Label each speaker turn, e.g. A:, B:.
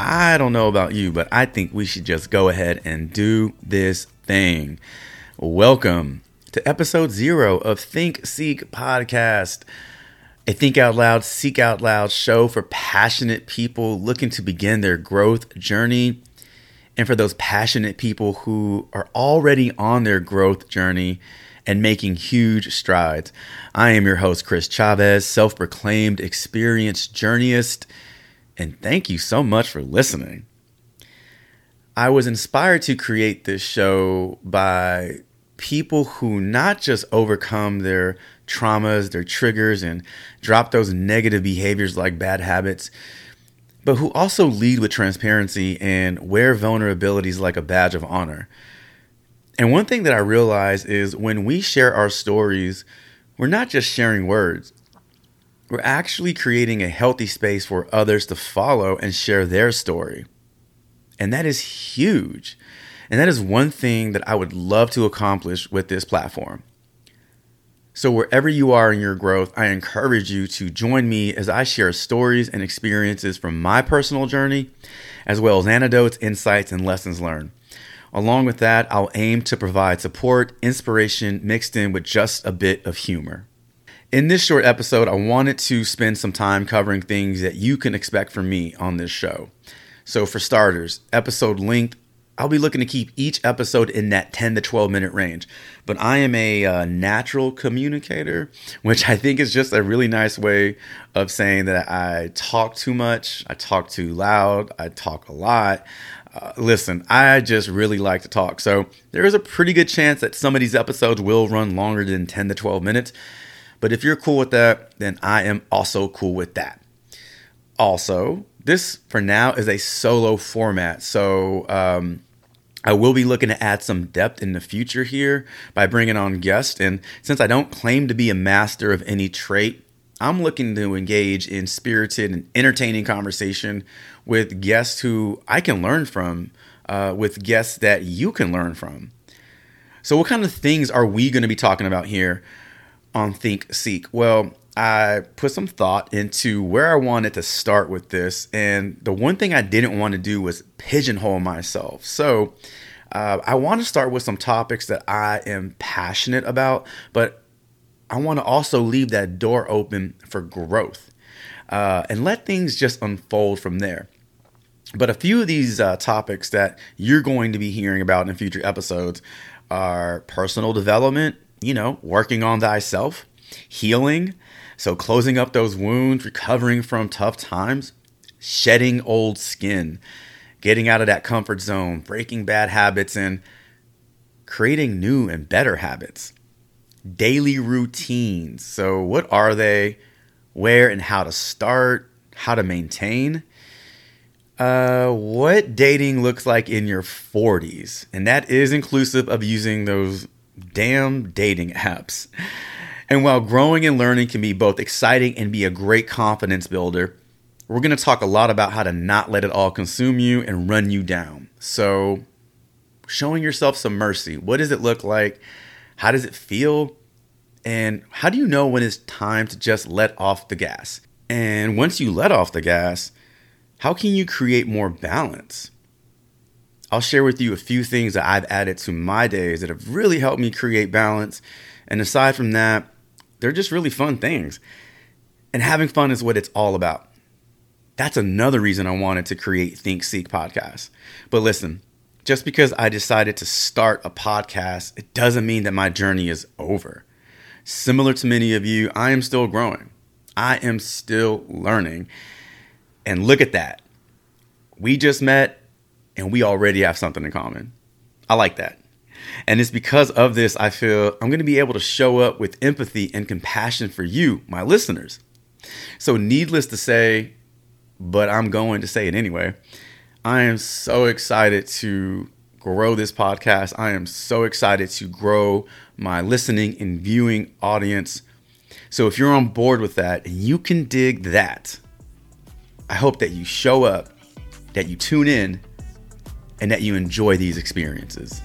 A: I don't know about you, but I think we should just go ahead and do this thing. Welcome to episode zero of Think Seek Podcast, a Think Out Loud, Seek Out Loud show for passionate people looking to begin their growth journey. And for those passionate people who are already on their growth journey and making huge strides. I am your host, Chris Chavez, self proclaimed experienced journeyist and thank you so much for listening. I was inspired to create this show by people who not just overcome their traumas, their triggers, and drop those negative behaviors like bad habits, but who also lead with transparency and wear vulnerabilities like a badge of honor. And one thing that I realize is when we share our stories, we're not just sharing words, we're actually creating a healthy space for others to follow and share their story. And that is huge. And that is one thing that I would love to accomplish with this platform. So, wherever you are in your growth, I encourage you to join me as I share stories and experiences from my personal journey, as well as anecdotes, insights, and lessons learned. Along with that, I'll aim to provide support, inspiration mixed in with just a bit of humor. In this short episode, I wanted to spend some time covering things that you can expect from me on this show. So, for starters, episode length, I'll be looking to keep each episode in that 10 to 12 minute range. But I am a uh, natural communicator, which I think is just a really nice way of saying that I talk too much, I talk too loud, I talk a lot. Uh, listen, I just really like to talk. So, there is a pretty good chance that some of these episodes will run longer than 10 to 12 minutes. But if you're cool with that, then I am also cool with that. Also, this for now is a solo format. So, um, I will be looking to add some depth in the future here by bringing on guests. And since I don't claim to be a master of any trait, I'm looking to engage in spirited and entertaining conversation with guests who I can learn from, uh, with guests that you can learn from. So, what kind of things are we going to be talking about here? On Think Seek? Well, I put some thought into where I wanted to start with this. And the one thing I didn't want to do was pigeonhole myself. So uh, I want to start with some topics that I am passionate about, but I want to also leave that door open for growth uh, and let things just unfold from there. But a few of these uh, topics that you're going to be hearing about in future episodes are personal development, you know, working on thyself, healing. So, closing up those wounds, recovering from tough times, shedding old skin, getting out of that comfort zone, breaking bad habits, and creating new and better habits. Daily routines. So, what are they? Where and how to start? How to maintain? Uh, what dating looks like in your 40s. And that is inclusive of using those damn dating apps. And while growing and learning can be both exciting and be a great confidence builder, we're going to talk a lot about how to not let it all consume you and run you down. So, showing yourself some mercy. What does it look like? How does it feel? And how do you know when it's time to just let off the gas? And once you let off the gas, how can you create more balance? I'll share with you a few things that I've added to my days that have really helped me create balance. And aside from that, they're just really fun things. And having fun is what it's all about. That's another reason I wanted to create Think Seek podcast. But listen, just because I decided to start a podcast, it doesn't mean that my journey is over. Similar to many of you, I am still growing. I am still learning. And look at that. We just met and we already have something in common. I like that. And it's because of this, I feel I'm going to be able to show up with empathy and compassion for you, my listeners. So, needless to say, but I'm going to say it anyway, I am so excited to grow this podcast. I am so excited to grow my listening and viewing audience. So, if you're on board with that and you can dig that, I hope that you show up, that you tune in, and that you enjoy these experiences.